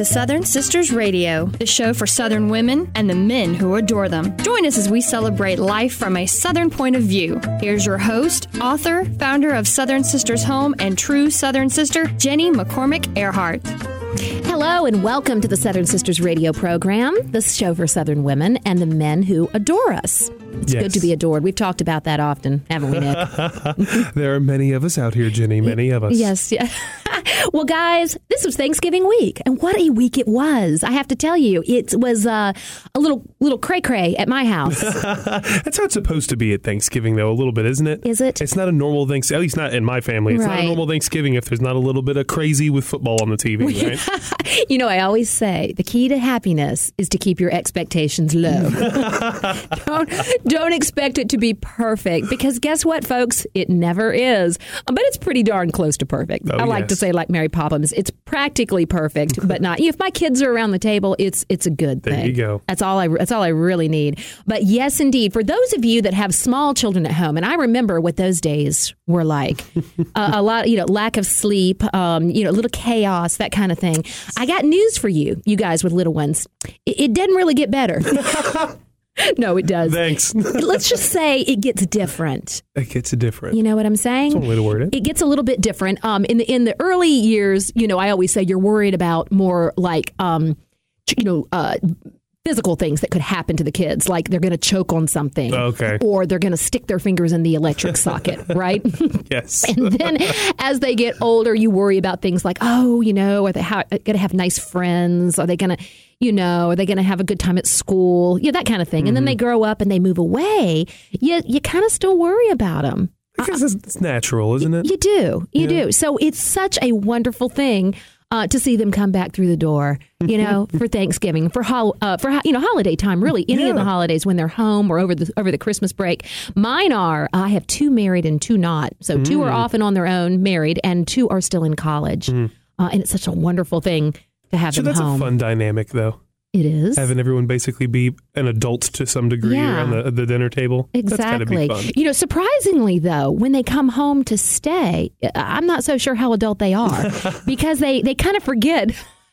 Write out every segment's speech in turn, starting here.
to Southern Sisters Radio, the show for Southern women and the men who adore them. Join us as we celebrate life from a Southern point of view. Here's your host, author, founder of Southern Sisters Home, and true Southern sister, Jenny McCormick Earhart. Hello, and welcome to the Southern Sisters radio program, the show for Southern women and the men who adore us. It's Yes. good to be adored. We've talked about that often, haven't we, Nick? There are many of us out here, Jenny. Many of us. yes, yeah. well, guys, this was Thanksgiving week, and what a week it was! I have to tell you, it was uh, a little little cray cray at my house. That's how it's supposed to be at Thanksgiving, though, a little bit, isn't it? Is it? It's not a normal Thanksgiving, at least not in my family. It's not a normal Thanksgiving if there's not a little bit of crazy with football on the TV, right? you know, I always say the key to happiness is to keep your expectations low. don't don't expect it to be perfect because guess what, folks? It never is. But it's pretty darn close to perfect. Oh, I like to say, like Mary Poppins, it's practically perfect, but not. If my kids are around the table, it's it's a good There thing. you go. That's all I that's all I really need. But yes, indeed, for those of you that have small children at home, and I remember what those days were like, uh, a lot, you know, lack of sleep, um, you know, a little chaos, that kind of thing. I got news for you, you guys with little ones. It, it didn't really get better. no, it does. Thanks. Let's just say it gets different. it gets different. You know what I'm saying? That's one way to word it. It gets a little bit different. Um, in the in the early years, you know, I always say you're worried about more like, um, you know, uh, physical things that could happen to the kids, like they're going to choke on something, Okay. or they're going to stick their fingers in the electric socket, right? yes. and then as they get older, you worry about things like, oh, you know, are they ha- going to have nice friends? Are they going to, you know, are they going to have a good time at school? Yeah, that kind of thing. And then they grow up and they move away. You you kind of still worry about them. Because it's, it's natural, isn't it? You do. You Yeah. do. So it's such a wonderful thing uh, to see them come back through the door, you know, for Thanksgiving, for hol- uh, for you know holiday time, really any of the holidays when they're home or over the over the Christmas break. Mine are. I have two married and two not. So two Mm. are off and on their own, married, and two are still in college. Uh, and it's such a wonderful thing to have So them that's home. a fun dynamic, though. it is. Having everyone basically be an adult to some degree Yeah. around the, the dinner table. That's Exactly. You know, surprisingly though, when they come home to stay, I'm not so sure how adult they are because they they kind of forget.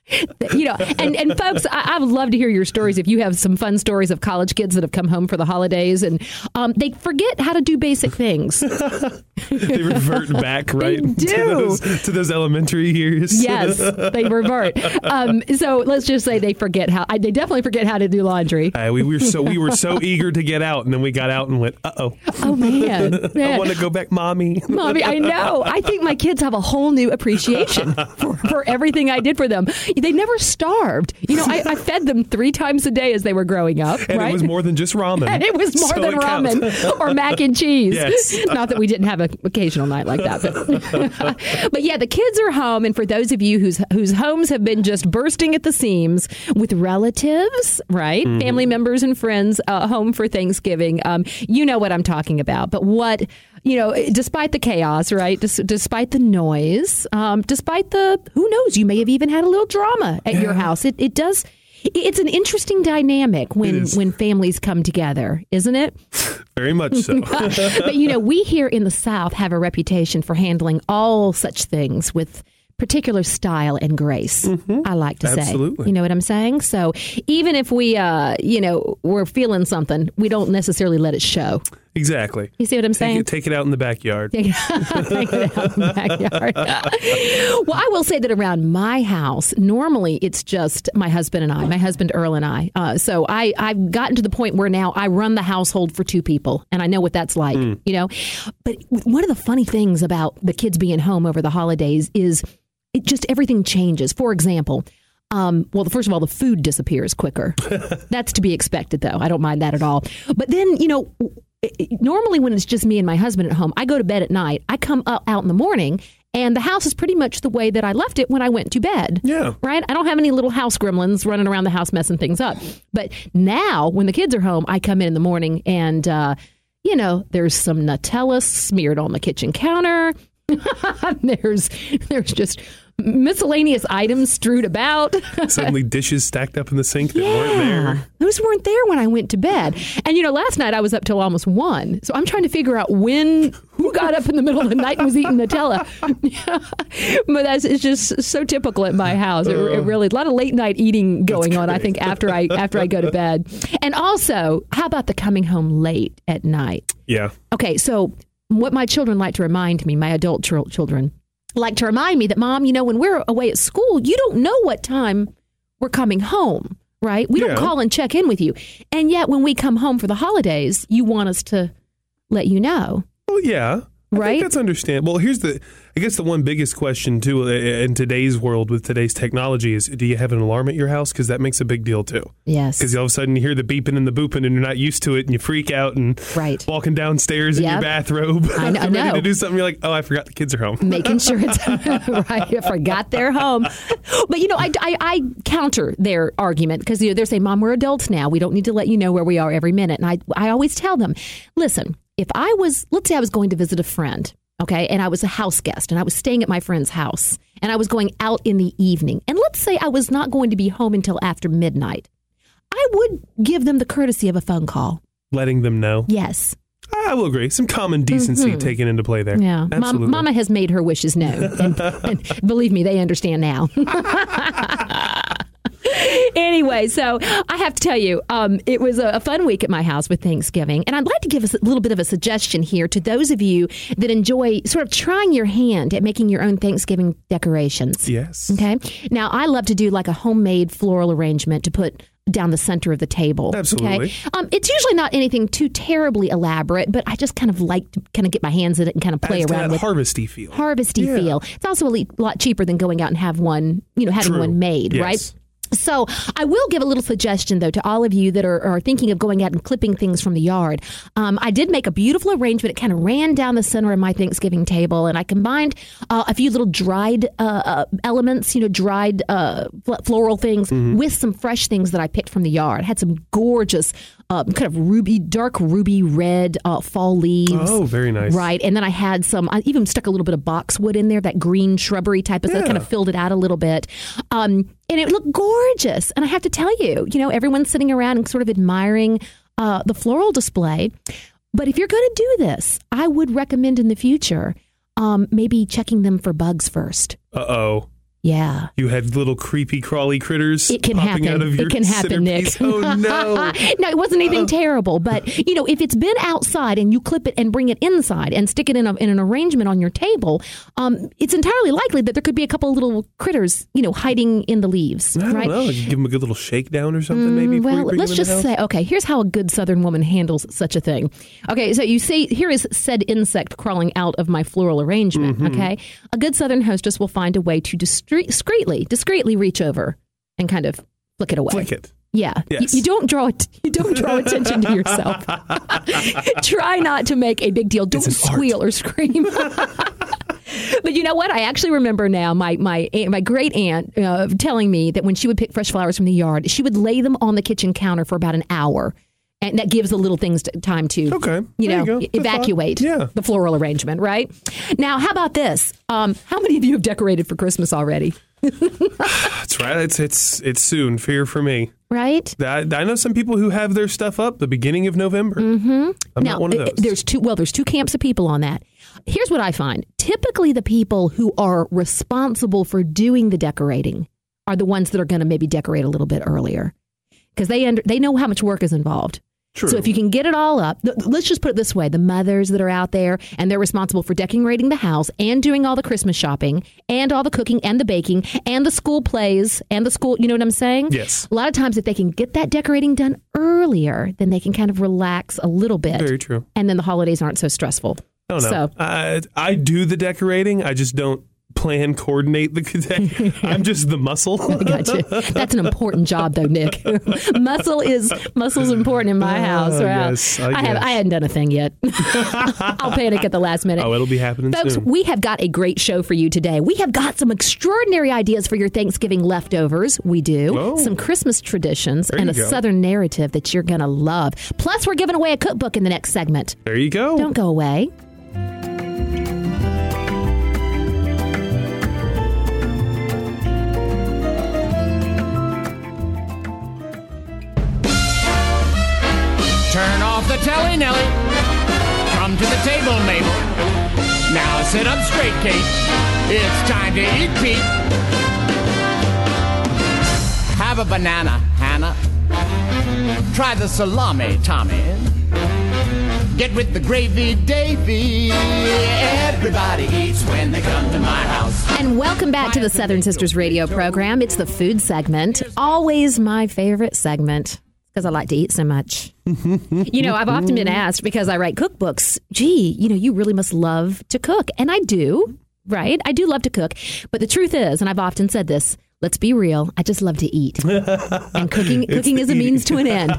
You know, and and folks, I, I would love to hear your stories if you have some fun stories of college kids that have come home for the holidays and um, they forget how to do basic things. they revert back, right? do. To those, to those elementary years. yes, they revert. Um, so let's just say they forget how. I, they definitely forget how to do laundry. Uh, we were so we were so eager to get out, and then we got out and went, "Uh oh, Oh man, I want to go back, mommy." Mommy, I know. I think my kids have a whole new appreciation for, for everything I did for them. They never starved. You know, I, I fed them three times a day as they were growing up, And right? it was more than just ramen. and it was more So than ramen or mac and cheese. Yes. Not that we didn't have an occasional night like that, but but yeah, the kids are home, and for those of you whose whose homes have been just bursting at the seams with relatives, right, Mm-hmm. family members and friends uh, home for Thanksgiving, um, you know what I'm talking about. But what you know, despite the chaos, right, Des- despite the noise, um, despite the who knows, you may have even had a little drama at your house. It it does. It's an interesting dynamic when when families come together, isn't it? Very much so. but you know, we here in the South have a reputation for handling all such things with particular style and grace. I like to say. Absolutely. You know what I'm saying? So even if we, uh, you know, we're feeling something, we don't necessarily let it show. Exactly. You see what I'm Take saying? it, take it out in the backyard. Take it out in the backyard. well, I will say that around my house, normally it's just my husband and I, my husband Earl and I. Uh, so I, I've gotten to the point where now I run the household for two people, and I know what that's like, you know. But one of the funny things about the kids being home over the holidays is it just everything changes. For example, um, well, first of all, the food disappears quicker. That's to be expected, though. I don't mind that at all. But then, you know, normally when it's just me and my husband at home, I go to bed at night. I come up, out in the morning, and the house is pretty much the way that I left it when I went to bed. Yeah. Right? I don't have any little house gremlins running around the house messing things up. But now, when the kids are home, I come in in the morning and, uh, you know, there's some Nutella smeared on the kitchen counter. there's there's just miscellaneous items strewed about. Suddenly, dishes stacked up in the sink that weren't there. Those weren't there when I went to bed. And you know, last night I was up till almost one. So I'm trying to figure out when who got up in the middle of the night and was eating Nutella. but that's it's just so typical at my house. It, it really a lot of late night eating going on. I think after I after I go to bed. And also, how about the coming home late at night? Yeah. Okay, so what my children like to remind me, my adult chil- children like to remind me that, Mom, you know, when we're away at school, you don't know what time we're coming home, right? We Yeah. don't call and check in with you. And yet, when we come home for the holidays, you want us to let you know. Well, yeah. I Right? think that's understandable. Well, here's the, I guess the one biggest question too uh, in today's world with today's technology is, do you have an alarm at your house? Because that makes a big deal too. Yes. Because all of a sudden you hear the beeping and the booping and you're not used to it and you freak out and Right. walking downstairs in your bathrobe, I know- I ready know. to do something. You're like, oh, I forgot the kids are home. making sure it's right. I forgot they're home, but you know, I, I, I counter their argument because you know, they're saying, "Mom, we're adults now. We don't need to let you know where we are every minute." And I, I always tell them, "Listen, if I was, let's say, I was going to visit a friend." Okay. And I was a house guest and I was staying at my friend's house and I was going out in the evening. And let's say I was not going to be home until after midnight. I would give them the courtesy of a phone call. Letting them know. Yes. I will agree. Some common decency taken into play there. Mm-hmm. Yeah. Mom, Absolutely. Mama has made her wishes known. And, and believe me, they understand now. anyway, so I have to tell you, um, it was a, a fun week at my house with Thanksgiving. And I'd like to give us a little bit of a suggestion here to those of you that enjoy sort of trying your hand at making your own Thanksgiving decorations. Yes. Okay. Now, I love to do like a homemade floral arrangement to put down the center of the table. Absolutely. Okay. Um, it's usually not anything too terribly elaborate, but I just kind of like to kind of get my hands in it and kind of play to around with harvesty feel. harvesty Yeah. feel. It's also a lot cheaper than going out and have one, you know, having True. one made, Yes. right? So I will give a little suggestion though to all of you that are, are thinking of going out and clipping things from the yard. Um, I did make a beautiful arrangement. It kind of ran down the center of my Thanksgiving table, and I combined uh, a few little dried uh, uh, elements, you know, dried uh, floral things Mm-hmm. with some fresh things that I picked from the yard. had some gorgeous, uh, kind of ruby, dark ruby red uh, fall leaves. Oh, very nice. Right. And then I had some, I even stuck a little bit of boxwood in there, that green shrubbery type of stuff, kind of filled it out a little bit. Um, and it looked gorgeous. And I have to tell you, you know, everyone's sitting around and sort of admiring uh, the floral display. But if you're going to do this, I would recommend in the future um, maybe checking them for bugs first. Uh oh. Yeah. You had little creepy crawly critters It can popping happen. out of your It can happen, Nick. Oh no. no, it wasn't anything terrible, but you know, if it's been outside and you clip it and bring it inside and stick it in, a, in an arrangement on your table, um, it's entirely likely that there could be a couple of little critters, you know, hiding in the leaves. I don't right? know. You give them a good little shakedown or something, maybe. Before Well, let's just say, okay, here's how a good Southern woman handles such a thing. Okay, so you see, here is said insect crawling out of my floral arrangement. Mm-hmm. Okay, a good Southern hostess will find a way to distre- discreetly, discreetly reach over and kind of flick it away. flick it. Yeah, You- Yes. you, don't draw it. You don't draw attention to yourself. Try not to make a big deal. Don't an art. squeal or scream. But you know what? I actually remember now my my aunt, my great aunt uh, telling me that when she would pick fresh flowers from the yard, she would lay them on the kitchen counter for about an hour, and that gives the little things time to Okay. you There know you go. Good thought. evacuate Yeah. the floral arrangement. Right now, how about this? Um, how many of you have decorated for Christmas already? That's right. It's it's it's soon. Fear for me. Right. I, I know some people who have their stuff up the beginning of November. Mm-hmm. I'm now, not one of those. there's two. Well, there's two camps of people on that. Here's what I find: typically, the people who are responsible for doing the decorating are the ones that are going to maybe decorate a little bit earlier because they under, they know how much work is involved. True. So if you can get it all up, th- let's just put it this way: the mothers that are out there and they're responsible for decorating the house and doing all the Christmas shopping and all the cooking and the baking and the school plays and the school. You know what I'm saying? Yes. A lot of times, if they can get that decorating done earlier, then they can kind of relax a little bit Very true. and then the holidays aren't so stressful. Oh, I don't know. So I, I do the decorating. I just don't plan, coordinate the. I'm just the muscle. gotcha. That's an important job, though, Nick. Muscle is muscle's important in my house. Ah, Right? yes, I have guess. I hadn't done a thing yet. I'll panic at the last minute. oh, it'll be happening Folks, soon. we have got a great show for you today. We have got some extraordinary ideas for your Thanksgiving leftovers. We do. Whoa. Some Christmas traditions There and a go. Southern narrative that you're going to love. Plus, we're giving away a cookbook in the next segment. there you go. Don't go away. Fratelli Nelly. Come to the table, Mabel. Now sit up straight, Kate. It's time to eat, Pete. Have a banana, Hannah. Try the salami, Tommy. Get with the gravy, Davy. Everybody eats when they come to my house. And welcome back to the Southern Sisters radio program. It's the food segment. Always my favorite segment because I like to eat so much. you know, I've often been mm-hmm. asked because I write cookbooks, gee, you know, you really must love to cook. And I do, right? I do love to cook. But the truth is, and I've often said this, let's be real, I just love to eat. and cooking cooking is a means to an end.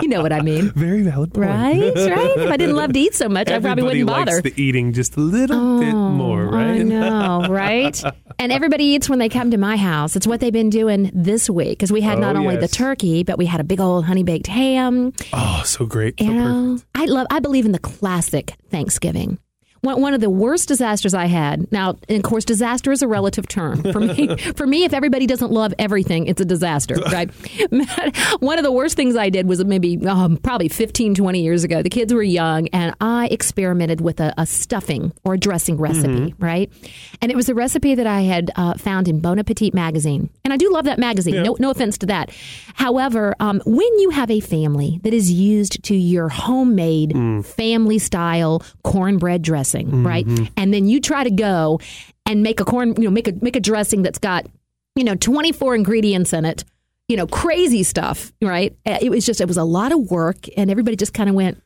You know what I mean. Very valid point. Right? Right? If I didn't love to eat so much, I probably wouldn't bother. likes the eating just a little bit oh, more, right? I know, right? and everybody eats when they come to my house. It's what they've been doing this week because we had Oh, not only the turkey, but we had a big old honey baked ham. Oh, so great. So know. I love. I believe in the classic Thanksgiving. One, one of the worst disasters I had. Now, and of course, disaster is a relative term for me. for me, if everybody doesn't love everything, it's a disaster, right? one of the worst things I did was maybe um, probably 15, 20 years ago. The kids were young, and I experimented with a, a stuffing or a dressing recipe, right? And it was a recipe that I had uh, found in Bon Appetit magazine, and I do love that magazine. No, no offense to that. However, um, when you have a family that is used to your homemade family style cornbread dressing, right, mm-hmm. and then you try to go and make a corn, you know, make a make a dressing that's got you know 24 ingredients in it you know crazy stuff right? It was just it was a lot of work and everybody just kind of went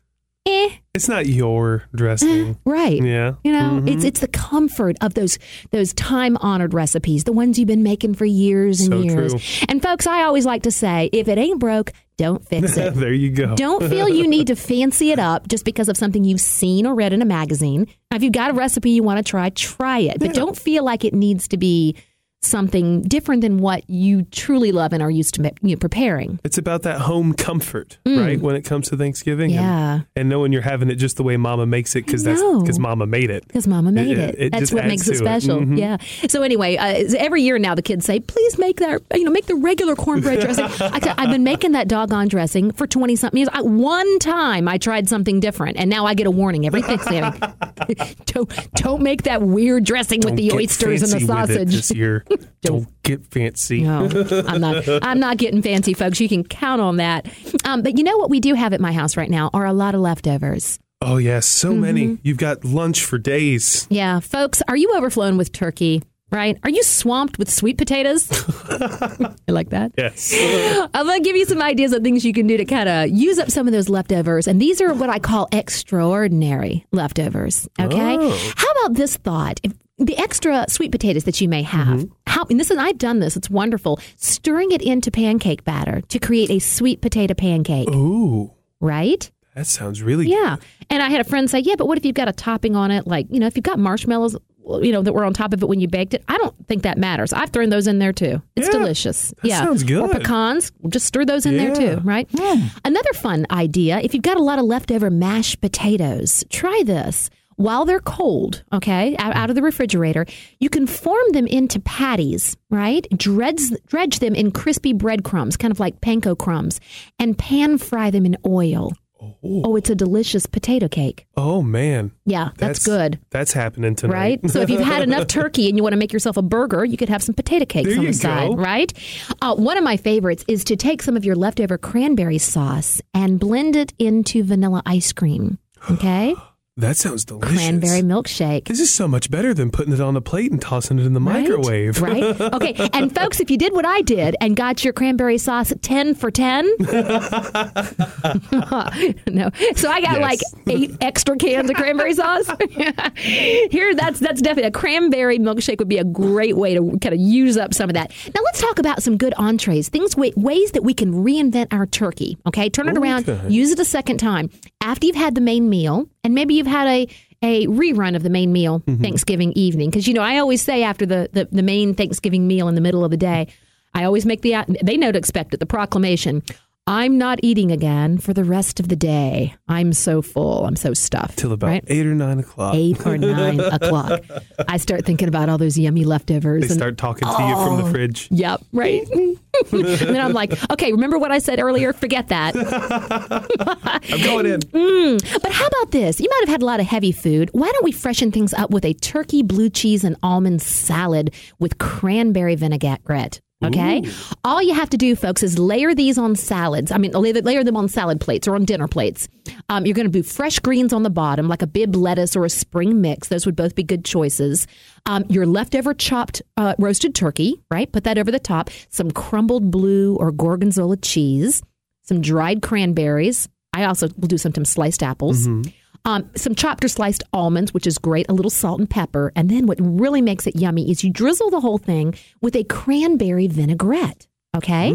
eh It's not your dressing. right Yeah. you know it's it's the comfort of those those time honored recipes the ones you've been making for years and So years true. and folks i always like to say if it ain't broke don't fix it there you go. don't feel you need to fancy it up just because of something you've seen or read in a magazine. Now, if you've got a recipe you want to try, try it. But don't feel like it needs to be something different than what you truly love and are used to you know, preparing. It's about that home comfort, right? When it comes to Thanksgiving. Mm. Yeah. And, and knowing you're having it just the way mama makes it because that's because mama made it. Because Mama made It- it. it That's what makes it to it. special. Mhm. Yeah. So anyway, uh, every year now the kids say, "Please make that. You know, make the regular cornbread dressing." I, have been making that doggone dressing for twenty something years. I, one time I tried something different, and now I get a warning every Thanksgiving. don't don't make that weird dressing with Don't the oysters and the with sausage. this year. Don't get fancy. No, I'm not. I'm not getting fancy, folks. You can count on that. Um, but you know what we do have at my house right now are a lot of leftovers. Oh yes, so Mm-hmm. many. You've got lunch for days. Yeah, folks, are you overflowing with turkey? Right? Are you swamped with sweet potatoes? I like that. Yes. I'm going to give you some ideas of things you can do to kind of use up some of those leftovers. And these are what I call extraordinary leftovers. Okay. Oh. How about this thought? If the extra sweet potatoes that you may have, mm-hmm. how, and this is, I've done this, it's wonderful, stirring it into pancake batter to create a sweet potato pancake, Ooh, right? that sounds really Yeah. And I had a friend say, yeah, but what if you've got a topping on it? Like, you know, if you've got marshmallows, you know, that were on top of it when you baked it. I don't think that matters. I've thrown those in there too. It's Yeah, delicious. yeah. sounds good. Or pecans. Just stir those in there too, right? Hmm. Another fun idea if you've got a lot of leftover mashed potatoes, try this. While they're cold, okay, out, out of the refrigerator, you can form them into patties, right? Dredge, dredge them in crispy breadcrumbs, kind of like panko crumbs, and pan fry them in oil. Oh, it's a delicious potato cake. Oh man, Yeah, that's, good. That's happening tonight. Right? So if you've had enough turkey and you want to make yourself a burger, you could have some potato cakes There on the side, go. right? Uh, one of my favorites is to take some of your leftover cranberry sauce and blend it into vanilla ice cream. Okay? that sounds delicious. Cranberry milkshake. This is so much better than putting it on a plate and tossing it in the Right? microwave. Right? Okay. And folks, if you did what I did and got your cranberry sauce 10 for 10, no. So I got Yes. like eight extra cans of cranberry sauce. Here, that's that's definitely a cranberry milkshake would be a great way to kind of use up some of that. Now let's talk about some good entrees, things ways that we can reinvent our turkey. Okay, turn it around, use it a second time after you've had the main meal, and maybe you've had a a rerun of the main meal mm-hmm. Thanksgiving evening. Because you know, I always say after the, the the main Thanksgiving meal in the middle of the day, I always make the they know to expect it. The proclamation. I'm not eating again for the rest of the day. I'm so full. I'm so stuffed. Till about right? eight or nine o'clock. eight or nine o'clock. I start thinking about all those yummy leftovers. They and- start talking to you from the Oh. fridge. Yep, right. and then I'm like, okay, remember what I said earlier? Forget that. I'm going in. Mm. But how about this? You might have had a lot of heavy food. Why don't we freshen things up with a turkey, blue cheese, and almond salad with cranberry vinaigrette? Okay. All you have to do, folks, is layer these on salads. I mean, layer, them on salad plates or on dinner plates. Um, you're going to do fresh greens on the bottom, like a Bibb lettuce or a spring mix. Those would both be good choices. Um, your leftover chopped uh, roasted turkey, right? Put that over the top. Some crumbled blue or gorgonzola cheese, some dried cranberries. I also will do sometimes sliced apples. Um, some chopped or sliced almonds, which is great, a little salt and pepper. And then what really makes it yummy is you drizzle the whole thing with a cranberry vinaigrette. Okay?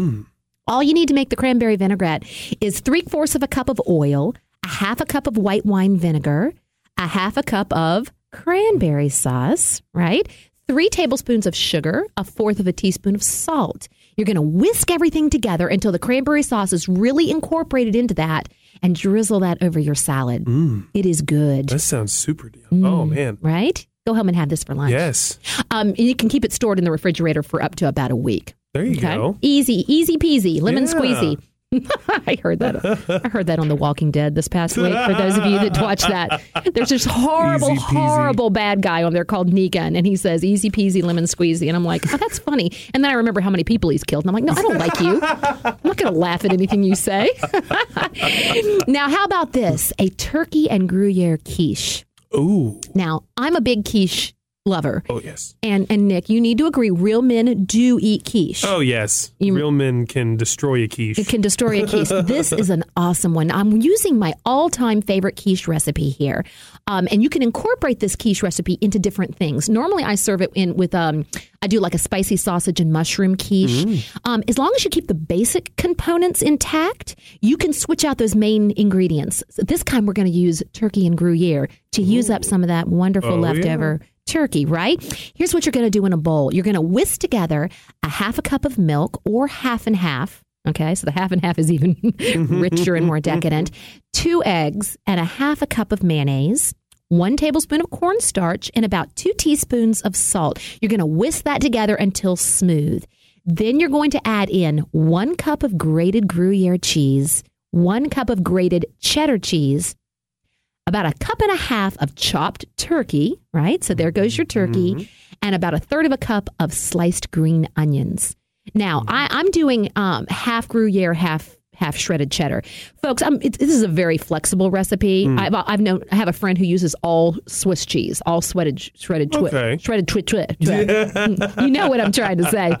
All you need to make the cranberry vinaigrette is three fourths of a cup of oil, a half a cup of white wine vinegar, a half a cup of cranberry sauce, right? Three tablespoons of sugar, a fourth of a teaspoon of salt. You're going to whisk everything together until the cranberry sauce is really incorporated into that and drizzle that over your salad. It is good, That sounds super deal. Oh man. right? Go home and have this for lunch. Yes. Um, and you can keep it stored in the refrigerator for up to about a week. There you Okay. go. Easy, easy peasy, lemon Yeah. squeezy. I heard that. I heard that on The Walking Dead this past week. For those of you that watch that, there's this horrible, horrible bad guy on there called Negan, and he says "easy peasy, lemon squeezy," and I'm like, "Oh, that's funny." And then I remember how many people he's killed, and I'm like, "No, I don't like you. I'm not going to laugh at anything you say." now, how about this? A turkey and Gruyere quiche. Ooh. Now, I'm a big quiche lover. Oh yes. And and Nick, you need to agree. Real men do eat quiche. Oh yes. You- Real men can destroy a quiche. It can destroy a quiche. this is an awesome one. I'm using my all-time favorite quiche recipe here, um, and you can incorporate this quiche recipe into different things. Normally, I serve it in with um, I do like a spicy sausage and mushroom quiche. Um, as long as you keep the basic components intact, you can switch out those main ingredients. So this time, we're going to use turkey and Gruyere to use up some of that wonderful Oh, yeah. Turkey, right? Here's what you're going to do in a bowl. You're going to whisk together a half a cup of milk or half and half. Okay, so the half and half is even richer and more decadent. Two eggs and a half a cup of mayonnaise, one tablespoon of cornstarch, and about two teaspoons of salt. You're going to whisk that together until smooth. Then you're going to add in one cup of grated Gruyere cheese, one cup of grated cheddar cheese, about a cup and a half of chopped turkey, right? So there goes your turkey, mm-hmm. and about a third of a cup of sliced green onions. Now, mm-hmm. I, I'm doing um, half Gruyere, half half shredded cheddar, folks. This is a very flexible recipe. Mm. I've, I've known I have a friend who uses all Swiss cheese, all shredded shredded twi- Okay. shredded twi- twi- twi- You know what I'm trying to say.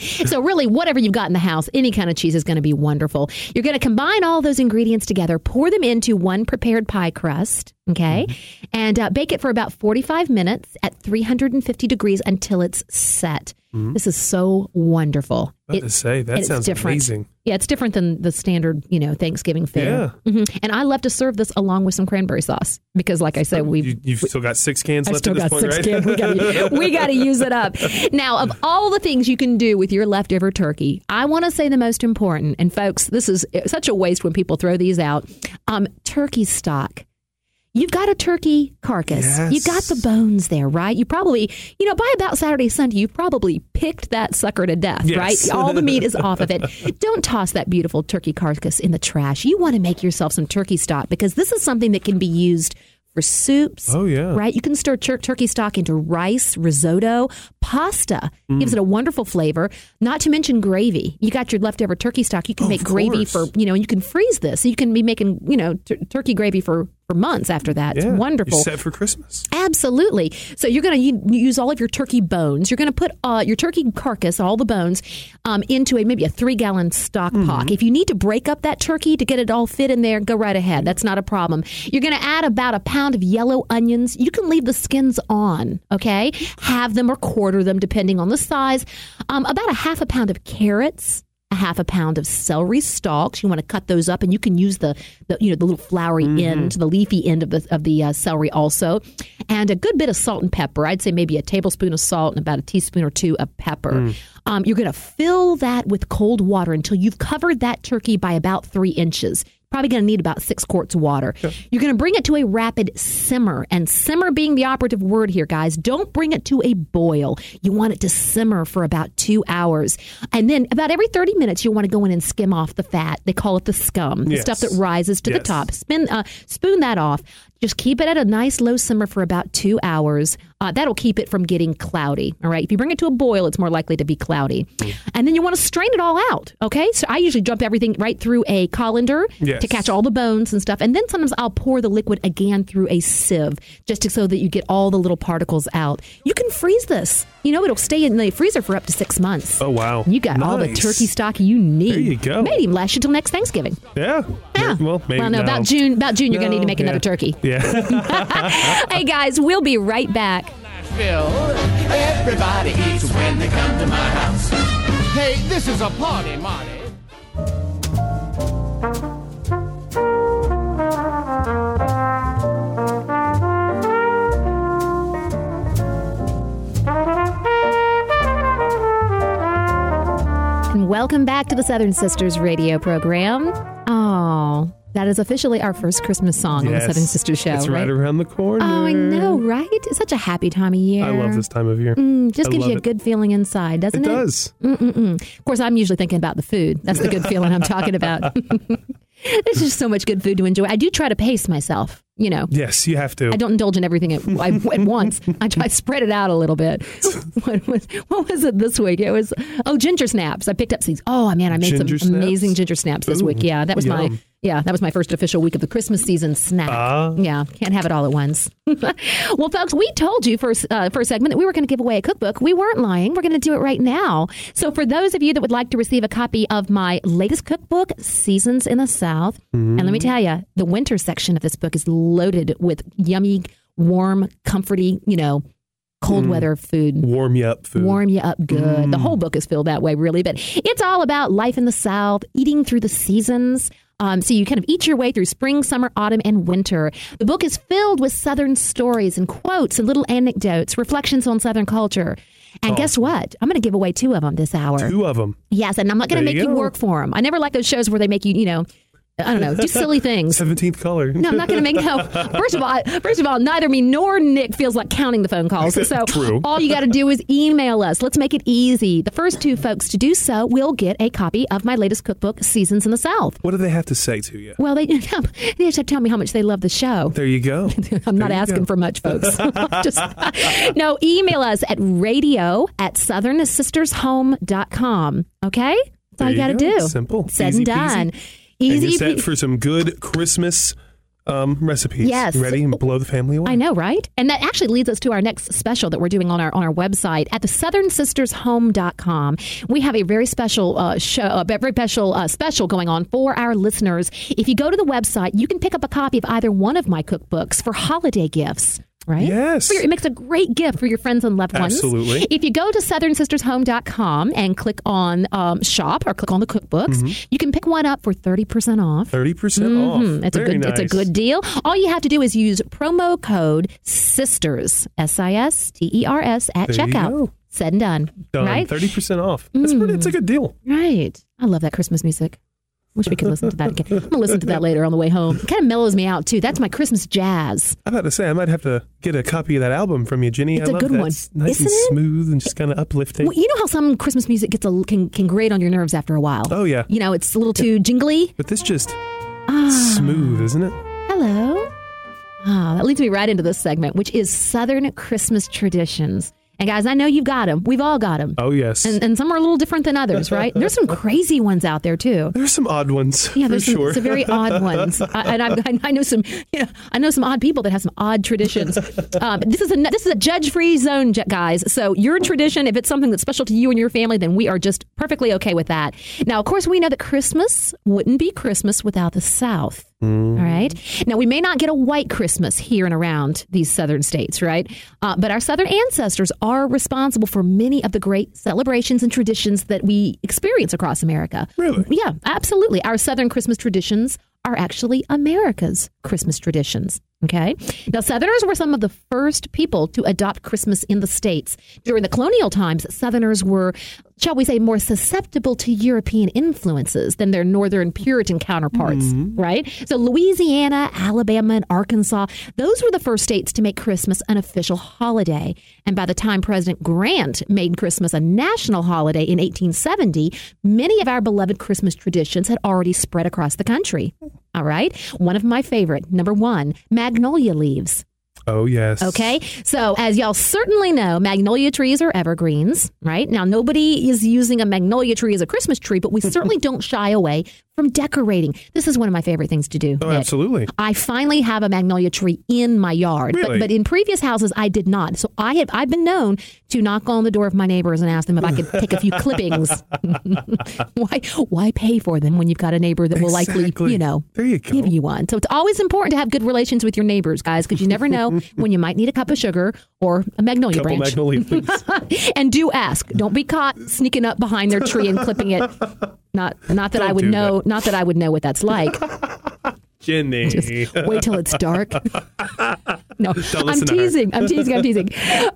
So really, whatever you've got in the house, any kind of cheese is going to be wonderful. You're going to combine all those ingredients together, pour them into one prepared pie crust, okay, and uh, bake it for about 45 minutes at 350 degrees until it's set. This is so wonderful. It- to say that sounds different. amazing. Yeah, it's different than the standard, you know, Thanksgiving fare. hmm And I love to serve this along with some cranberry sauce because, like I said, we've You, you've still got six cans I left still at this got point, six right? cans. We gotta, we gotta use it up. Now, of all the things you can do with your leftover turkey, I want to say the most important. And folks, this is such a waste when people throw these out. Um, turkey stock. You've got a turkey carcass. Yes. You've got the bones there, right? You probably, you know, by about Saturday, Sunday, you've probably picked that sucker to death, Yes. right? All the meat is off of it. Don't toss that beautiful turkey carcass in the trash. You want to make yourself some turkey stock because this is something that can be used for soups. Oh, yeah. Right? You can stir tur- turkey stock into rice, risotto, pasta. Mm. Gives it a wonderful flavor. Not to mention gravy. You got your leftover turkey stock. You can Oh, make gravy for, you know, you can freeze this. So you can be making, you know, tur turkey gravy for, for months after that. Yeah. It's wonderful. Set for Christmas. Absolutely. So you're going to use all of your turkey bones. You're going to put uh, your turkey carcass, all the bones, um, into a maybe a three gallon stock pot. If you need to break up that turkey to get it all fit in there, go right ahead. That's not a problem. You're going to add about a pound of yellow onions. You can leave the skins on. Okay, have them or quarter them depending on the size. Um, about a half a pound of carrots. A half a pound of celery stalks. You want to cut those up, and you can use the, the you know the little flowery end, the leafy end of the of the uh, celery also, and a good bit of salt and pepper. I'd say maybe a tablespoon of salt and about a teaspoon or two of pepper. Um, you're going to fill that with cold water until you've covered that turkey by about three inches. Probably going to need about six quarts of water. You're going to bring it to a rapid simmer, and simmer being the operative word here, guys. Don't bring it to a boil. You want it to simmer for about two hours, and then about every 30 minutes, you'll want to go in and skim off the fat. They call it the scum, the Yes. stuff that rises to the top. Spin, uh, spoon that off. Just keep it at a nice low simmer for about two hours. Uh, that'll keep it from getting cloudy. All right. If you bring it to a boil, it's more likely to be cloudy. And then you want to strain it all out. Okay. So I usually dump everything right through a colander Yes. to catch all the bones and stuff. And then sometimes I'll pour the liquid again through a sieve just to, so that you get all the little particles out. You can freeze this. You know, it'll stay in the freezer for up to six months. Oh wow! You got all the turkey stock you need. There you go. Maybe even last you till next Thanksgiving. Yeah. Yeah. Well, maybe well, no, no. about June. About June, you're going to need to make another turkey. Yeah. hey guys, we'll be right back. Everybody eats when they come to my house. Hey, this is a party, Marty. And welcome back to the Southern Sisters radio program. Oh, that is officially our first Christmas song on the Yes. Southern Sisters show, It's right around the corner. Oh, I know, right? It's such a happy time of year. I love this time of year. Mm, just I gives love you a it. good feeling inside, doesn't It it? does. Of course, I'm usually thinking about the food. That's the good feeling I'm talking about. There's just so much good food to enjoy. I do try to pace myself, you know. Yes, you have to. I don't indulge in everything at, I- at once. I try to spread it out a little bit. What was, what was it this week? It was oh ginger snaps. I picked up these. Oh man, I made Ginger some snaps? amazing ginger snaps this Ooh, week. Yeah, that was my yum. Yeah that was my first official week of the Christmas season snack. Ah. Yeah, can't have it all at once. well, folks, we told you for uh, for a segment that we were going to give away a cookbook. We weren't lying. We're going to do it right now. So for those of you that would like to receive a copy of my latest cookbook, Seasons in the South, and let me tell you, the winter section of this book is loaded with yummy, warm, comforty, you know, cold weather food Warm you up food. warm you up good. The whole book is filled that way, really. But it's all about life in the South, eating through the seasons. Um, so you kind of eat your way through spring, summer, autumn, and winter. The book is filled with Southern stories and quotes and little anecdotes, reflections on Southern culture. And guess what? I'm going to give away two of them this hour. Two of them. Yes, and I'm not going to make you you work for them. I never like those shows where they make you, you know, I don't know, do silly things. Seventeenth color. No, I'm not going to make no. First of all, first of all, neither me nor Nick feels like counting the phone calls. So True. all you got to do is email us. Let's make it easy. The first two folks to do so will get a copy of my latest cookbook, Seasons in the South. What do they have to say to you? Well, they, they just have to tell me how much they love the show. There you go. I'm not There you asking go. for much, folks. Just, no, email us at radio at southernsisters.home.com. Okay? That's all There you got to do. Simple. Said Easy and done. and Easy. you're set pe- for some good Christmas um, recipes. Yes. Ready and blow the family away. I know, right? And that actually leads us to our next special that we're doing on our on our website at the southernsistershome.com. We have a very special uh, show, a very special uh, special going on for our listeners. If you go to the website, you can pick up a copy of either one of my cookbooks for holiday gifts. Right? Yes. Your- it makes a great gift for your friends and loved ones. Absolutely. If you go to southernsistershome.com and click on um, shop or click on the cookbooks, mm-hmm. you can pick one up for 30% off. Thirty percent mm-hmm. off. It's a Very good it's a good deal. All you have to do is use promo code sisters S I S T E R S at There checkout. Said and done. Done. Right? Thirty percent off. That's pretty. It's a mm. good deal. Right. I love that Christmas music. Wish we could listen to that again. I'm gonna listen to that later on the way home. It kind of mellows me out too. That's my Christmas jazz. I'm about to say I might have to get a copy of that album from you, Jenny. It's I a good that. one. It's nice Isn't and it? smooth and just kind of uplifting. Well, you know how some Christmas music gets a can can grate on your nerves after a while. Oh yeah, You know, it's a little too jingly. but this just Ah. smooth, isn't it? Hello. Ah, that leads me right into this segment, which is Southern Christmas traditions. And guys, I know you've got them. We've all got them. Oh yes. And, and some are a little different than others, right? There's some crazy ones out there too. There's some odd ones Yeah, there's some, sure. some very odd ones, I, and I've, I know some. You know, I know some odd people that have some odd traditions. Um, this is a this is a judge-free zone, guys. So your tradition, if it's something that's special to you and your family, then we are just perfectly okay with that. Now, of course, we know that Christmas wouldn't be Christmas without the South. All right. Now, we may not get a white Christmas here and around these southern states, right? Uh, but our southern ancestors are responsible for many of the great celebrations and traditions that we experience across America. Really? Yeah, absolutely. Our southern Christmas traditions are actually America's Christmas traditions. Okay. Now, Southerners were some of the first people to adopt Christmas in the States. During the colonial times, Southerners were, shall we say, more susceptible to European influences than their Northern Puritan counterparts, mm-hmm. right? So, Louisiana, Alabama, and Arkansas, those were the first states to make Christmas an official holiday. And by the time President Grant made Christmas a national holiday in 1870, many of our beloved Christmas traditions had already spread across the country. All right. One of my favorite, number one, magnolia leaves. Oh yes. Okay. So, as y'all certainly know, magnolia trees are evergreens, right? Now, nobody is using a magnolia tree as a Christmas tree, but we certainly don't shy away from decorating. This is one of my favorite things to do. Oh, Nick. absolutely. I finally have a magnolia tree in my yard, Really? but, but in previous houses I did not. So I have I've been known to knock on the door of my neighbors and ask them if I could take a few clippings. why why pay for them when you've got a neighbor that will likely you know There you go. give you one? So it's always important to have good relations with your neighbors, guys, because you never know when you might need a cup of sugar or a magnolia Couple branch. magnolia and do ask. Don't be caught sneaking up behind their tree and clipping it. Not not that I Don't would do know. Not that I would know what that's like. Jenny. Just wait till it's dark. no, I'm listen to her. teasing. I'm teasing. I'm teasing.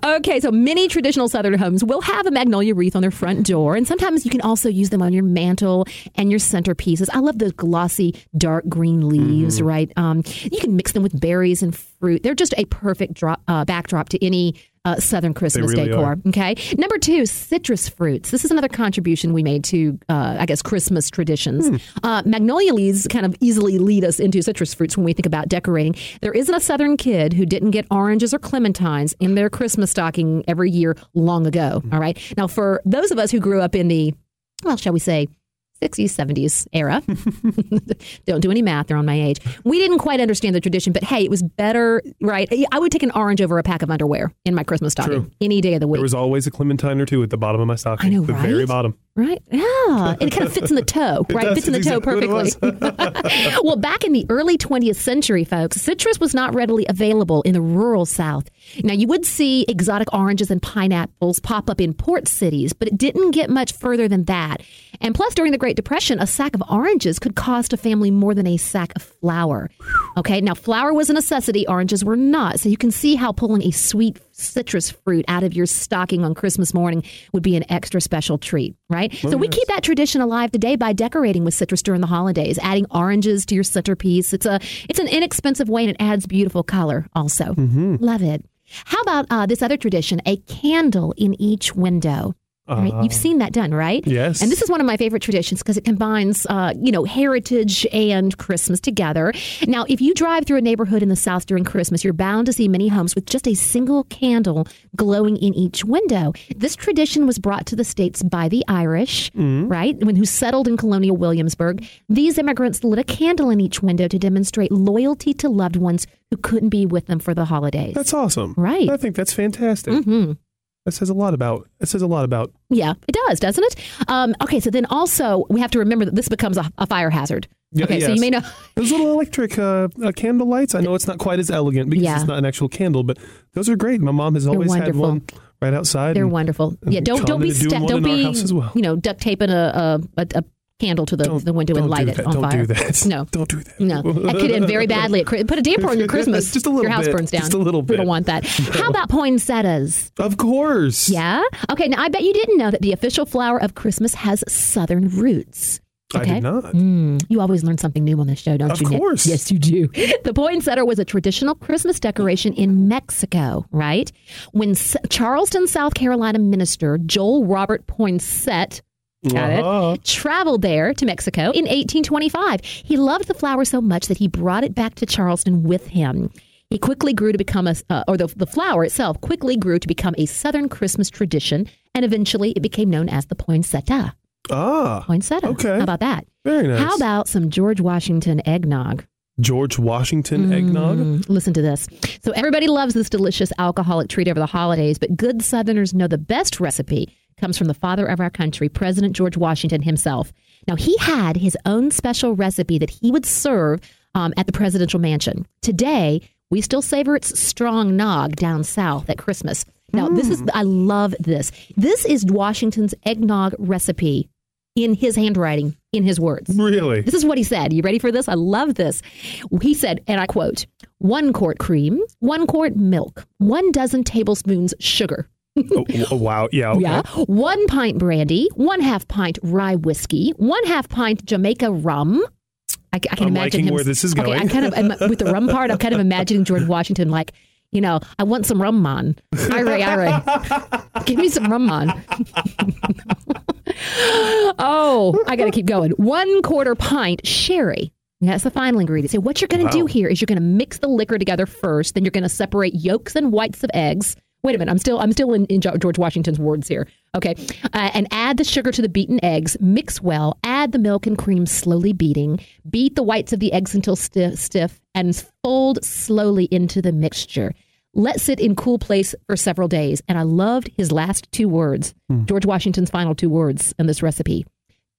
Okay, so many traditional Southern homes will have a magnolia wreath on their front door, and sometimes you can also use them on your mantle and your centerpieces. I love those glossy dark green leaves. Mm-hmm. Right? Um, you can mix them with berries and fruit. They're just a perfect drop, uh, backdrop to any. Uh, Southern Christmas really decor. are. Okay. Number two, citrus fruits. This is another contribution we made to, uh, I guess, Christmas traditions. Hmm. Uh, magnolia leaves kind of easily lead us into citrus fruits when we think about decorating. There isn't a Southern kid who didn't get oranges or clementines in their Christmas stocking every year long ago. Hmm. All right. Now, for those of us who grew up in the, well, shall we say, 60s, 70s era. Don't do any math, they're on my age. We didn't quite understand the tradition, but hey, it was better, right? I would take an orange over a pack of underwear in my Christmas stocking True. any day of the week. There was always a clementine or two at the bottom of my stocking. I know, the very bottom. Right? Yeah. And it kind of fits in the toe, right? does. Fits in the toe exactly perfectly. well, back in the early 20th century, folks, citrus was not readily available in the rural South. Now, you would see exotic oranges and pineapples pop up in port cities, but it didn't get much further than that. And plus, during the Great Depression, a sack of oranges could cost a family more than a sack of flour. Okay, now flour was a necessity, oranges were not. So you can see how pulling a sweet citrus fruit out of your stocking on Christmas morning would be an extra special treat, right? so we keep that tradition alive today by decorating with citrus during the holidays, adding oranges to your centerpiece. It's a it's an inexpensive way and it adds beautiful color also. Love it. How about uh, this other tradition, a candle in each window? Right? You've seen that done, right? Yes. And this is one of my favorite traditions because it combines, uh, you know, heritage and Christmas together. Now, if you drive through a neighborhood in the South during Christmas, you're bound to see many homes with just a single candle glowing in each window. This tradition was brought to the States by the Irish, right? When who settled in colonial Williamsburg. These immigrants lit a candle in each window to demonstrate loyalty to loved ones who couldn't be with them for the holidays. That's awesome. Right. I think that's fantastic. Mm-hmm. That says a lot about. It says a lot about. Yeah, it does, doesn't it? Um, okay, so then also we have to remember that this becomes a, a fire hazard. Yeah, okay, so you may know. Those little electric uh, uh, candle lights. I know it's not quite as elegant because Yeah. it's not an actual candle, but those are great. My mom has always had one right outside. They're and wonderful. Yeah, don't don't be sta- don't be well. you know duct taping a a, a, a candle to the, Don't- the window and don't light it that. on Don't fire. do that. No, Don't do that. No, that could end very badly. At, put a damper on your Christmas. Just a little Your house bit. burns down. Just a little bit. We don't want that. How about poinsettias? Of course. Yeah. Okay. Now I bet you didn't know that the official flower of Christmas has southern roots. I Okay. did not. Mm, you always learn something new on this show, don't Of you? Nick? course. Yes, you do. The poinsettia was a traditional Christmas decoration in Mexico, right? When S- Charleston, South Carolina minister Joel Robert Poinsett Got Uh-huh. it. Traveled there to Mexico in 1825. He loved the flower so much that he brought it back to Charleston with him. He quickly grew to become a, uh, or the, the flower itself quickly grew to become a Southern Christmas tradition, and eventually it became known as the poinsettia. Ah, Poinsettia. Okay. How about that? very nice. How about some George Washington eggnog? George Washington eggnog? Mm, listen to this. So everybody loves this delicious alcoholic treat over the holidays, but good Southerners know the best recipe comes from the father of our country, President George Washington himself. Now he had his own special recipe that he would serve um, at the presidential mansion. Today, we still savor its strong nog down south at Christmas. Now, this is, I love this. This is Washington's eggnog recipe in his handwriting, in his words. Really? This is what he said. You ready for this? I love this. He said, and I quote, one quart cream, one quart milk, one dozen tablespoons sugar. Oh, oh, wow. Yeah. Okay. Yeah. One pint brandy, one half pint rye whiskey, one half pint Jamaica rum. I, I can I'm imagine him. where this is Okay, going. I kind of I'm- with the rum part. I'm kind of imagining George Washington like, you know, I want some rum man. Ira, Ira, give me some rum man. oh, I got to keep going. One quarter pint sherry. That's the final ingredient. So what you're going to do here is you're going to mix the liquor together first. Then you're going to separate yolks and whites of eggs. Wait a minute. I'm still I'm still in, in George Washington's words here. Okay, uh, and add the sugar to the beaten eggs. Mix well. Add the milk and cream, slowly beating. Beat the whites of the eggs until stiff, stiff, and fold slowly into the mixture. Let sit in cool place for several days. And I loved his last two words. George Washington's final two words in this recipe: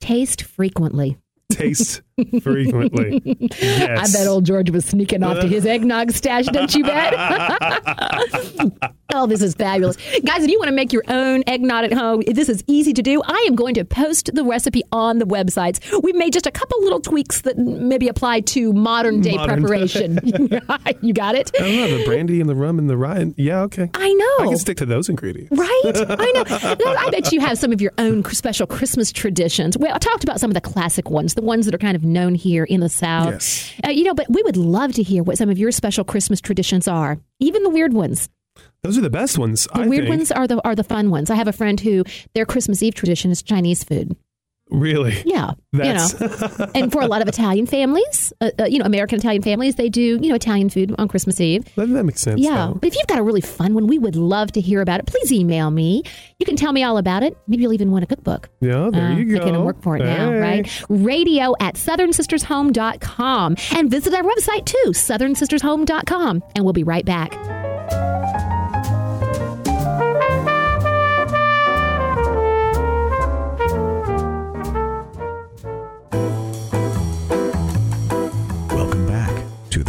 taste frequently. Taste frequently. Yes. I bet old George was sneaking off to his eggnog stash, don't you bet? oh, this is fabulous. Guys, if you want to make your own eggnog at home, this is easy to do. I am going to post the recipe on the websites. We've made just a couple little tweaks that maybe apply to modern day Modern. preparation. you got it? I don't know the brandy and the rum and the rye. Yeah. Okay. I know. I can stick to those ingredients. Right? I know. I bet you have some of your own special Christmas traditions. Well, I talked about some of the classic ones, the ones that are kind of known here in the South. Yes. Uh, you know, but we would love to hear what some of your special Christmas traditions are, even the weird ones. Those are the best ones. The I weird think. ones are the are the fun ones. I have a friend who their Christmas Eve tradition is Chinese food. Really. Yeah, That's- you know, and for a lot of Italian families, uh, uh, you know, American Italian families, they do you know Italian food on Christmas Eve. That, that makes sense. Yeah, though. but if you've got a really fun one, we would love to hear about it. Please email me. You can tell me all about it. Maybe you'll even win a cookbook. Yeah, there Uh, you go. Making them work for it now, right? Radio at southernsistershome.com and visit our website too, southernsistershome.com. And we'll be right back.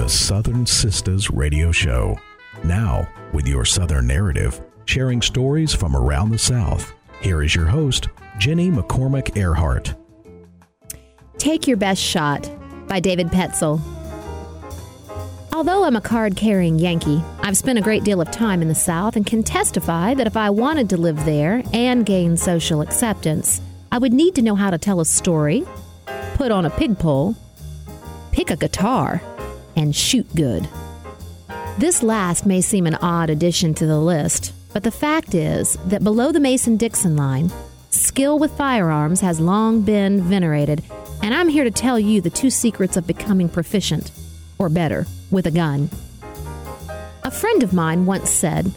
The Southern Sisters Radio Show. Now, with your Southern narrative, sharing stories from around the South. Here is your host, Jenny McCormick Earhart. Take Your Best Shot by David Petzal. Although I'm a card carrying Yankee, I've spent a great deal of time in the South and can testify that if I wanted to live there and gain social acceptance, I would need to know how to tell a story, put on a pig pole, pick a guitar, and shoot good. This last may seem an odd addition to the list, but the fact is that below the Mason Dixon line, skill with firearms has long been venerated, and I'm here to tell you the two secrets of becoming proficient, or better, with a gun. A friend of mine once said,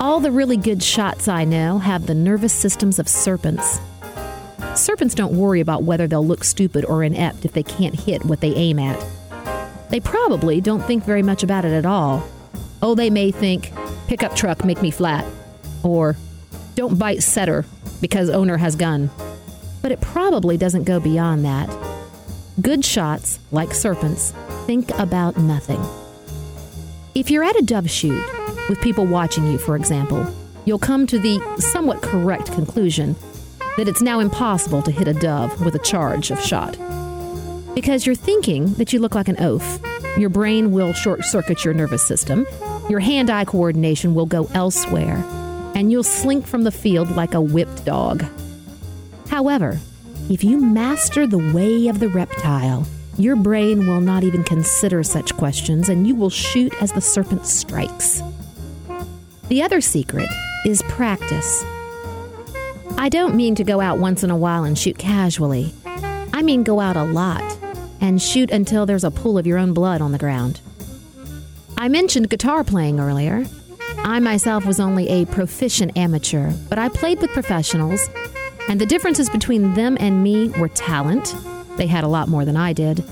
All the really good shots I know have the nervous systems of serpents. Serpents don't worry about whether they'll look stupid or inept if they can't hit what they aim at. They probably don't think very much about it at all. Oh, they may think, pickup truck make me flat, or don't bite setter because owner has gun. But it probably doesn't go beyond that. Good shots, like serpents, think about nothing. If you're at a dove shoot, with people watching you, for example, you'll come to the somewhat correct conclusion that it's now impossible to hit a dove with a charge of shot. Because you're thinking that you look like an oaf. Your brain will short circuit your nervous system, your hand eye coordination will go elsewhere, and you'll slink from the field like a whipped dog. However, if you master the way of the reptile, your brain will not even consider such questions and you will shoot as the serpent strikes. The other secret is practice. I don't mean to go out once in a while and shoot casually. I mean go out a lot and shoot until there's a pool of your own blood on the ground. I mentioned guitar playing earlier. I myself was only a proficient amateur, but I played with professionals, and the differences between them and me were talent. They had a lot more than I did,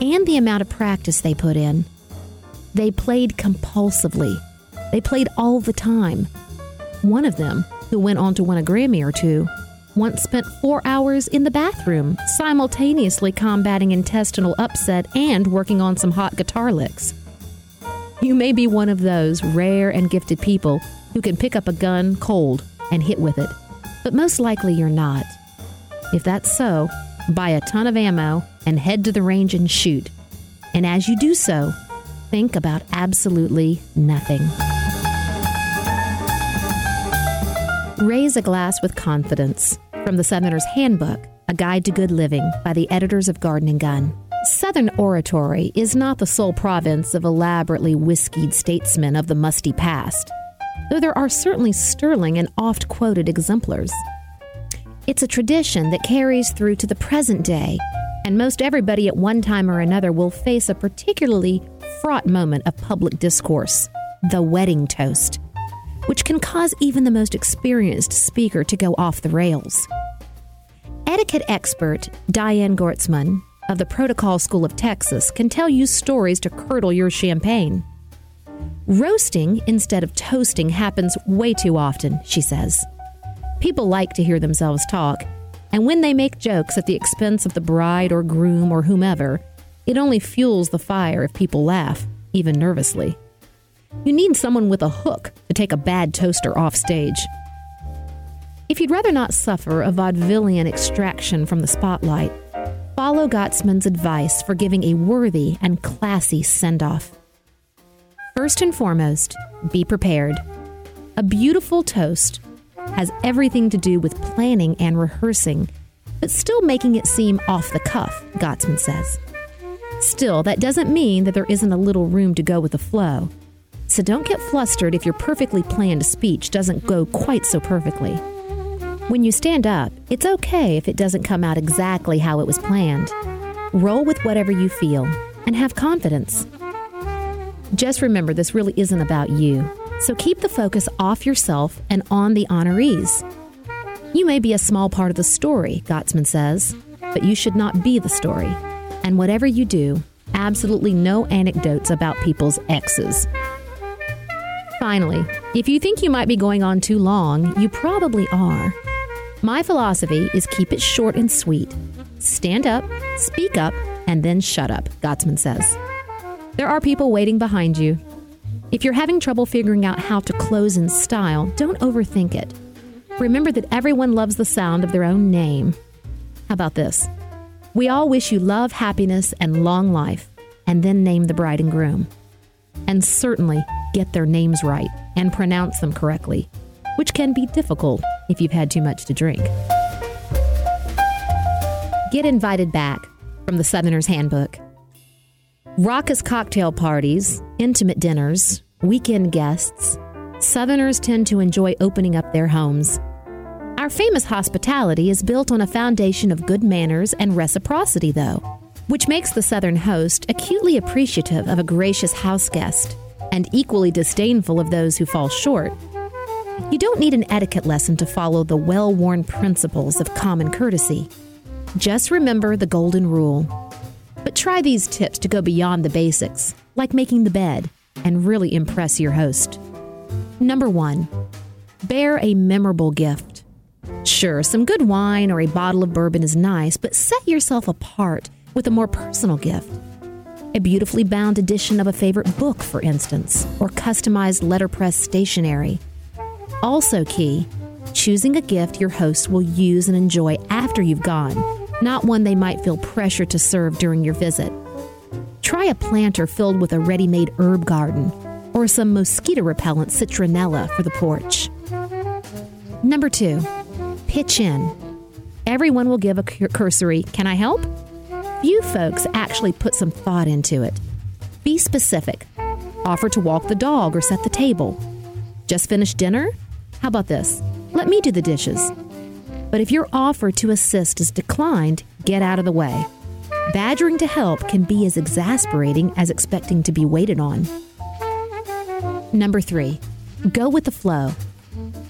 and the amount of practice they put in. They played compulsively. They played all the time. One of them, who went on to win a Grammy or two, once spent four hours in the bathroom, simultaneously combating intestinal upset and working on some hot guitar licks. You may be one of those rare and gifted people who can pick up a gun cold and hit with it, but most likely you're not. If that's so, buy a ton of ammo and head to the range and shoot. And as you do so, think about absolutely nothing. Raise a glass with confidence from the Southerner's Handbook, a guide to good living by the editors of Garden and Gun. Southern oratory is not the sole province of elaborately whiskied statesmen of the musty past, though there are certainly sterling and oft quoted exemplars. It's a tradition that carries through to the present day, and most everybody at one time or another will face a particularly fraught moment of public discourse the wedding toast, which can cause even the most experienced speaker to go off the rails. Etiquette expert Diane Gottsman of the Protocol School of Texas can tell you stories to curdle your champagne. Roasting instead of toasting happens way too often, she says. People like to hear themselves talk, and when they make jokes at the expense of the bride or groom or whomever, it only fuels the fire if people laugh, even nervously. You need someone with a hook to take a bad toaster off stage. If you'd rather not suffer a vaudevillian extraction from the spotlight, follow Gottsman's advice for giving a worthy and classy send off. First and foremost, be prepared. A beautiful toast has everything to do with planning and rehearsing, but still making it seem off the cuff, Gottsman says. Still, that doesn't mean that there isn't a little room to go with the flow. So don't get flustered if your perfectly planned speech doesn't go quite so perfectly. When you stand up, it's okay if it doesn't come out exactly how it was planned. Roll with whatever you feel and have confidence. Just remember, this really isn't about you, so keep the focus off yourself and on the honorees. You may be a small part of the story, Gottsman says, but you should not be the story. And whatever you do, absolutely no anecdotes about people's exes. Finally, if you think you might be going on too long, you probably are. My philosophy is keep it short and sweet. Stand up, speak up, and then shut up, Gottsman says. There are people waiting behind you. If you're having trouble figuring out how to close in style, don't overthink it. Remember that everyone loves the sound of their own name. How about this? We all wish you love, happiness, and long life, and then name the bride and groom. And certainly get their names right and pronounce them correctly which can be difficult if you've had too much to drink. Get invited back from the Southerner's Handbook. Raucous cocktail parties, intimate dinners, weekend guests, Southerners tend to enjoy opening up their homes. Our famous hospitality is built on a foundation of good manners and reciprocity, though, which makes the Southern host acutely appreciative of a gracious house guest and equally disdainful of those who fall short you don't need an etiquette lesson to follow the well worn principles of common courtesy. Just remember the golden rule. But try these tips to go beyond the basics, like making the bed, and really impress your host. Number one, bear a memorable gift. Sure, some good wine or a bottle of bourbon is nice, but set yourself apart with a more personal gift. A beautifully bound edition of a favorite book, for instance, or customized letterpress stationery also, key choosing a gift your host will use and enjoy after you've gone, not one they might feel pressure to serve during your visit. Try a planter filled with a ready made herb garden or some mosquito repellent citronella for the porch. Number two, pitch in. Everyone will give a cursory, Can I help? Few folks actually put some thought into it. Be specific. Offer to walk the dog or set the table. Just finished dinner? How about this? Let me do the dishes. But if your offer to assist is declined, get out of the way. Badgering to help can be as exasperating as expecting to be waited on. Number three, go with the flow.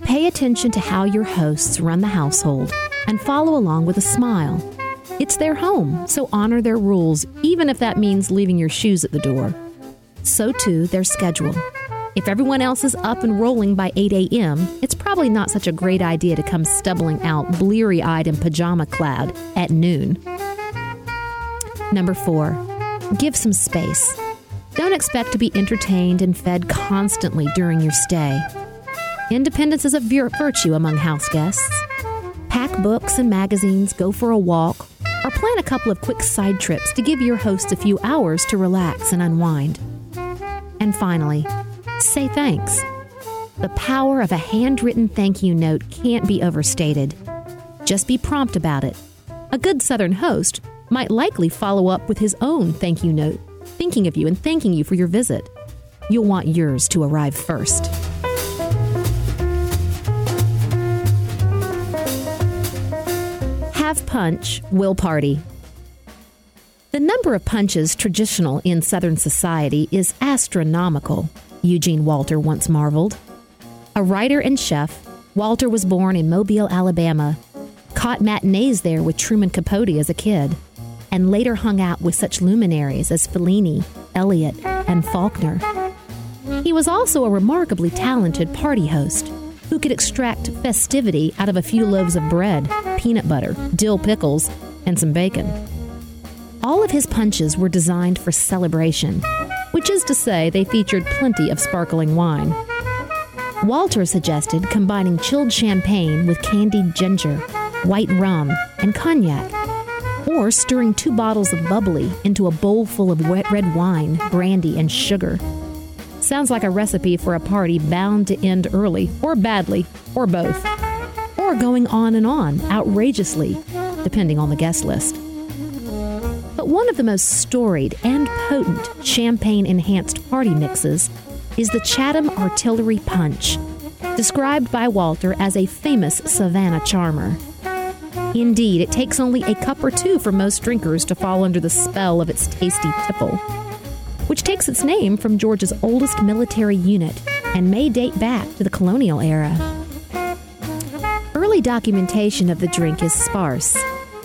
Pay attention to how your hosts run the household and follow along with a smile. It's their home, so honor their rules, even if that means leaving your shoes at the door. So too their schedule. If everyone else is up and rolling by 8 a.m., it's probably not such a great idea to come stumbling out bleary eyed and pajama clad at noon. Number four, give some space. Don't expect to be entertained and fed constantly during your stay. Independence is a vir- virtue among house guests. Pack books and magazines, go for a walk, or plan a couple of quick side trips to give your host a few hours to relax and unwind. And finally, say thanks. The power of a handwritten thank you note can't be overstated. Just be prompt about it. A good Southern host might likely follow up with his own thank you note, thinking of you and thanking you for your visit. You'll want yours to arrive first. Have punch, will party. The number of punches traditional in Southern society is astronomical, Eugene Walter once marveled. A writer and chef, Walter was born in Mobile, Alabama, caught matinees there with Truman Capote as a kid, and later hung out with such luminaries as Fellini, Eliot, and Faulkner. He was also a remarkably talented party host who could extract festivity out of a few loaves of bread, peanut butter, dill pickles, and some bacon. All of his punches were designed for celebration, which is to say, they featured plenty of sparkling wine. Walter suggested combining chilled champagne with candied ginger, white rum, and cognac, or stirring two bottles of bubbly into a bowl full of wet red wine, brandy, and sugar. Sounds like a recipe for a party bound to end early, or badly, or both. Or going on and on, outrageously, depending on the guest list. But one of the most storied and potent champagne enhanced party mixes is the Chatham Artillery Punch, described by Walter as a famous Savannah charmer. Indeed, it takes only a cup or two for most drinkers to fall under the spell of its tasty tipple which takes its name from Georgia's oldest military unit and may date back to the colonial era. Early documentation of the drink is sparse,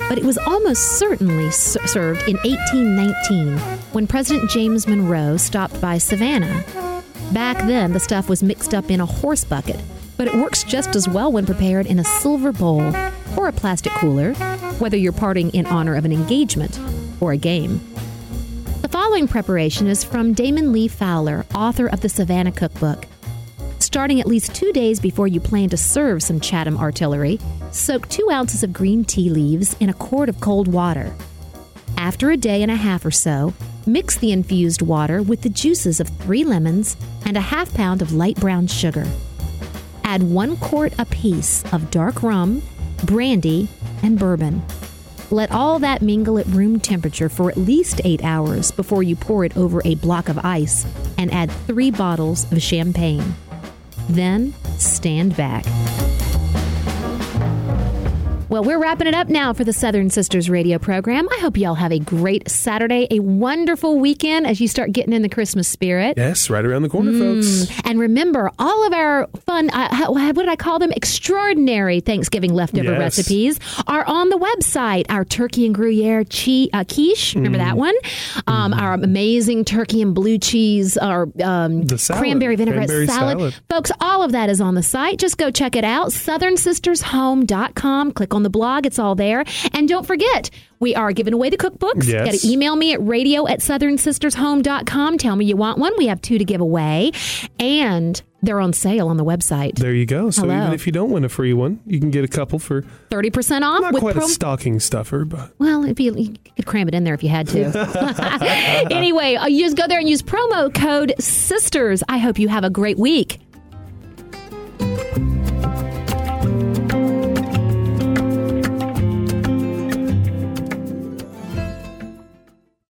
but it was almost certainly served in 1819 when President James Monroe stopped by Savannah. Back then, the stuff was mixed up in a horse bucket, but it works just as well when prepared in a silver bowl or a plastic cooler, whether you're partying in honor of an engagement or a game. Following preparation is from Damon Lee Fowler, author of the Savannah Cookbook. Starting at least two days before you plan to serve some Chatham artillery, soak two ounces of green tea leaves in a quart of cold water. After a day and a half or so, mix the infused water with the juices of three lemons and a half pound of light brown sugar. Add one quart apiece of dark rum, brandy, and bourbon. Let all that mingle at room temperature for at least eight hours before you pour it over a block of ice and add three bottles of champagne. Then stand back. Well, we're wrapping it up now for the Southern Sisters radio program. I hope y'all have a great Saturday, a wonderful weekend as you start getting in the Christmas spirit. Yes, right around the corner, folks. And remember, all of our fun, uh, what did I call them? Extraordinary Thanksgiving leftover Yes. recipes are on the website. Our turkey and Gruyere chi- uh, quiche, remember Mm. that one? Um, Our amazing turkey and blue cheese, our um, cranberry vinaigrette Cranberry salad. salad. Folks, all of that is on the site. Just go check it out. SouthernSistersHome.com. Click on the blog, it's all there. And don't forget, we are giving away the cookbooks. Yes. Got to email me at radio at southernsistershome.com. Tell me you want one. We have two to give away. And they're on sale on the website. There you go. So Hello. even if you don't win a free one, you can get a couple for 30% off not with quite a stocking stuffer, but Well, it'd be, you could cram it in there if you had to. anyway, uh, you just go there and use promo code SISTERS. I hope you have a great week.